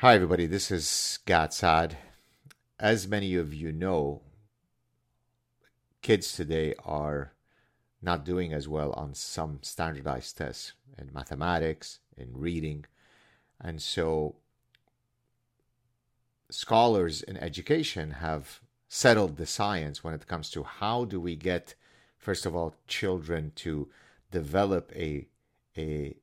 Hi, everybody. This is Gad Saad. As many of you know, kids today are not doing as well on some standardized tests in mathematics, in reading. And so, scholars in education have settled the science when it comes to how do we get, first of all, children to develop a, a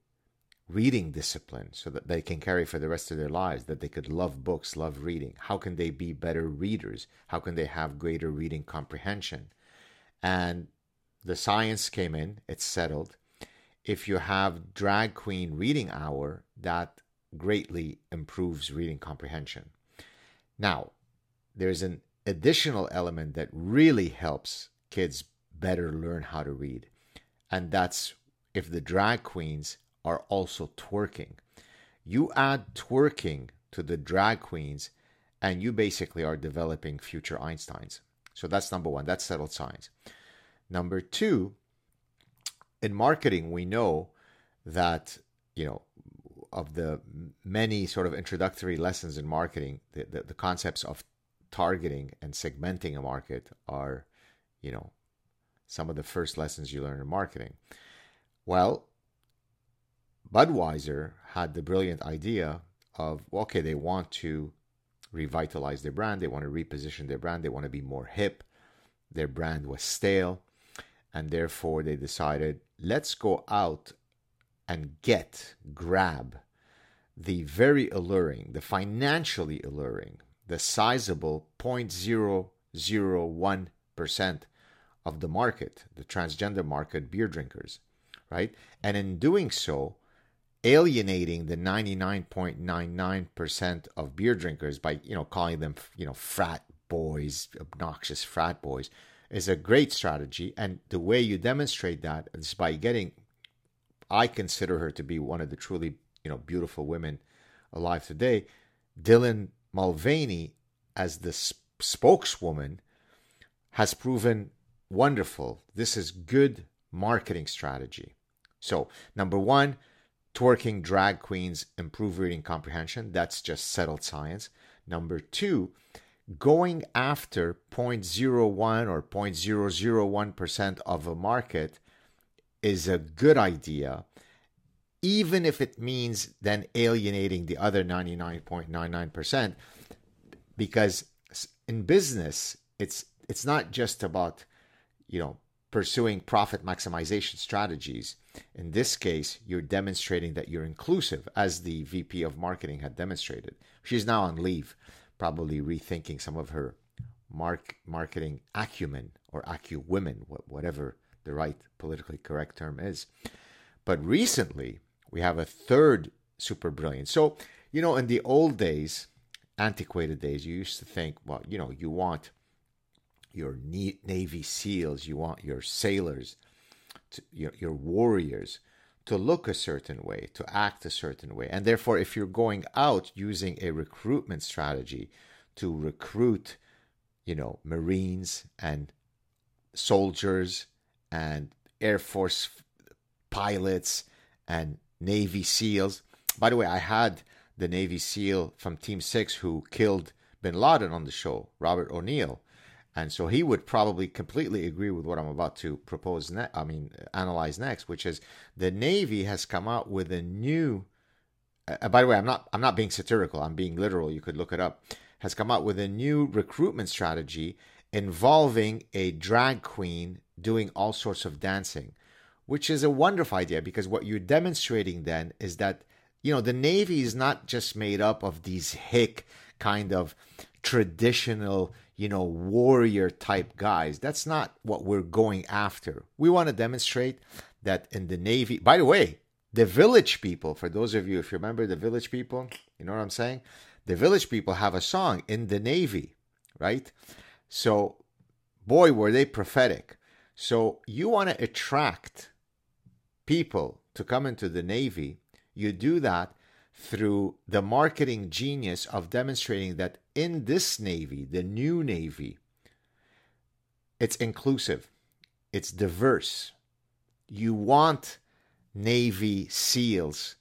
reading discipline so that they can carry for the rest of their lives, that they could love books, love reading? How can they be better readers? How can they have greater reading comprehension? And the science came in, it's settled. If you have drag queen reading hour, that greatly improves reading comprehension. Now, there's an additional element that really helps kids better learn how to read, and that's if the drag queens are also twerking. You add twerking to the drag queens, and you basically are developing future Einsteins. So that's number one. That's settled science. Number two, in marketing, we know that, you know, of the many sort of introductory lessons in marketing, the, the, the concepts of targeting and segmenting a market are, you know, some of the first lessons you learn in marketing. Well, Budweiser had the brilliant idea of okay, they want to revitalize their brand, they want to reposition their brand, they want to be more hip. Their brand was stale, and therefore they decided let's go out and get, grab the very alluring, the financially alluring, the sizable 0.001% of the market, the transgender market, beer drinkers, right? And in doing so, alienating the 99.99% of beer drinkers by you know calling them you know frat boys obnoxious frat boys is a great strategy. And the way you demonstrate that is by getting i consider her to be one of the truly you know beautiful women alive today. Dylan mulvaney as the sp- spokeswoman has proven wonderful. This is good marketing strategy. So number one twerking drag queens improve reading comprehension. That's just settled science. Number two, going after 0.01 or 0.001% of a market is a good idea, even if it means then alienating the other 99.99%. Because in business, it's it's not just about you know pursuing profit maximization strategies. In this case, you're demonstrating that you're inclusive, as the VP of marketing had demonstrated. She's now on leave, probably rethinking some of her mark, marketing acumen or acuwomen, whatever the right politically correct term is. But recently, we have a third super brilliant. So, you know, in the old days, antiquated days, you used to think, well, you know, you want your Navy SEALs, you want your sailors, to, your, your warriors to look a certain way, to act a certain way. And therefore, if you're going out using a recruitment strategy to recruit, you know, Marines and soldiers and Air Force pilots and Navy SEALs. By the way, I had the Navy SEAL from Team 6 who killed bin Laden on the show, Robert O'Neill. And so he would probably completely agree with what I'm about to propose. Ne- I mean, analyze next, which is the Navy has come out with a new. Uh, by the way, I'm not I'm not being satirical. I'm being literal. You could look it up. Has come out with a new recruitment strategy involving a drag queen doing all sorts of dancing, which is a wonderful idea because what you're demonstrating then is that you know the Navy is not just made up of these hick kind of traditional you know, warrior type guys. That's not what we're going after. We want to demonstrate that in the Navy, by the way, the village people, for those of you, if you remember the village people, you know what I'm saying? The village people have a song in the Navy, right? So, boy, were they prophetic. So, you want to attract people to come into the Navy. You do that through the marketing genius of demonstrating that in this Navy, the new Navy, it's inclusive, it's diverse. You want Navy SEALs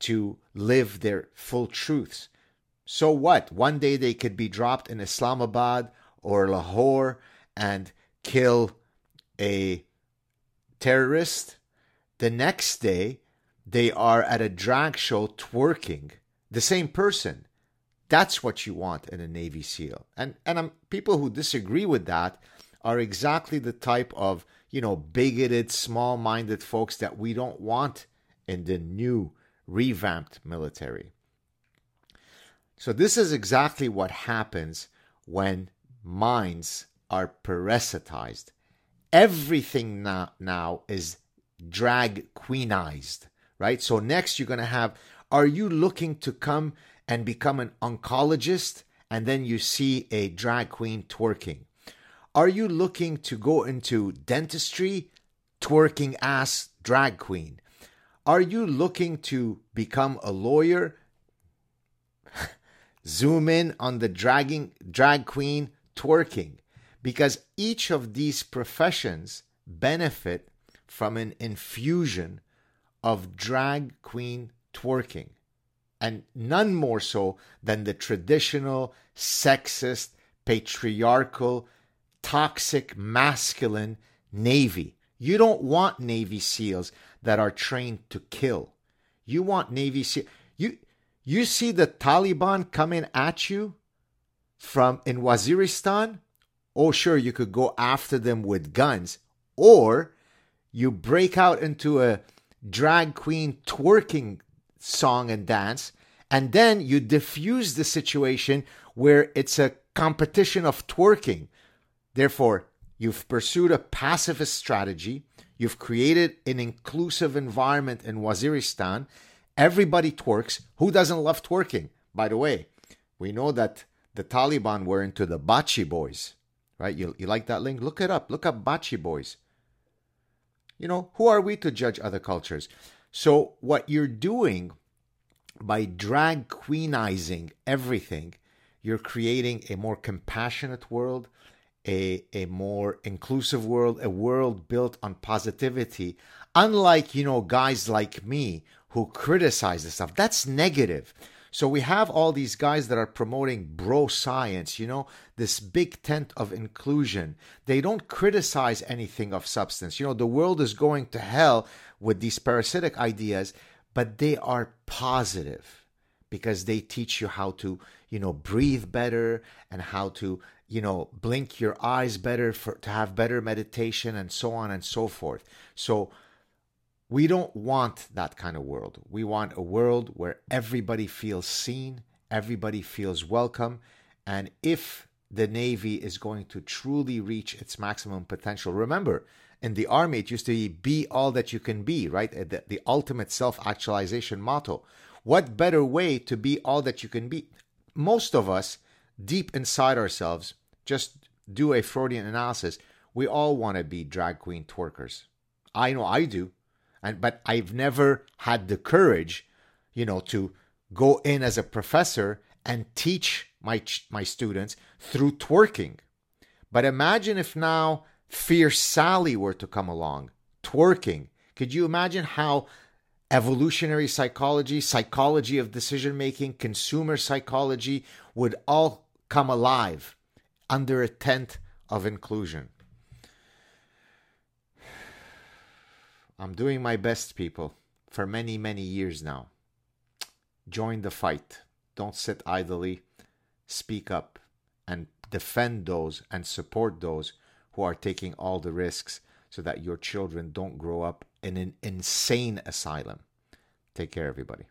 to live their full truths. So what? One day they could be dropped in Islamabad or Lahore and kill a terrorist. The next day, they are at a drag show twerking. The same person. That's what you want in a Navy SEAL. And and um, people who disagree with that are exactly the type of you know bigoted, small-minded folks that we don't want in the new revamped military. So this is exactly what happens when minds are parasitized. Everything now, now is drag queenized, right? So next you're going to have are you looking to come and become an oncologist and then you see a drag queen twerking? Are you looking to go into dentistry? Twerking ass drag queen. Are you looking to become a lawyer? Zoom in on the dragging drag queen twerking because each of these professions benefit from an infusion of drag queen twerking and none more so than the traditional sexist patriarchal toxic masculine navy. You don't want navy seals that are trained to kill. You want navy seals you you see the taliban coming at you from in waziristan? Oh, sure, you could go after them with guns, or you break out into a drag queen twerking song and dance, and then you diffuse the situation where it's a competition of twerking. Therefore, you've pursued a pacifist strategy, you've created an inclusive environment in Waziristan. Everybody twerks. Who doesn't love twerking? By the way, we know that the Taliban were into the Bachi boys right? You, you like that link? Look it up. Look up Bachi Boys. You know, who are we to judge other cultures? So, what you're doing by drag queenizing everything, you're creating a more compassionate world, a, a more inclusive world, a world built on positivity. Unlike, you know, guys like me who criticize this stuff, that's negative. So we have all these guys that are promoting bro science, you know, this big tent of inclusion. They don't criticize anything of substance. You know, the world is going to hell with these parasitic ideas, but they are positive because they teach you how to, you know, breathe better and how to, you know, blink your eyes better for to have better meditation and so on and so forth. So we don't want that kind of world. We want a world where everybody feels seen, everybody feels welcome. And if the Navy is going to truly reach its maximum potential, remember, in the Army, it used to be be all that you can be, right? The, the ultimate self actualization motto. What better way to be all that you can be? Most of us, deep inside ourselves, just do a Freudian analysis. We all want to be drag queen twerkers. I know I do and but I've never had the courage, you know, to go in as a professor and teach my my students through twerking. But imagine if now Fierce Sally were to come along, twerking. Could you imagine how evolutionary psychology, psychology of decision making, consumer psychology would all come alive under a tent of inclusion? I'm doing my best, people, for many, many years now. Join the fight. Don't sit idly. Speak up and defend those and support those who are taking all the risks so that your children don't grow up in an insane asylum. Take care, everybody.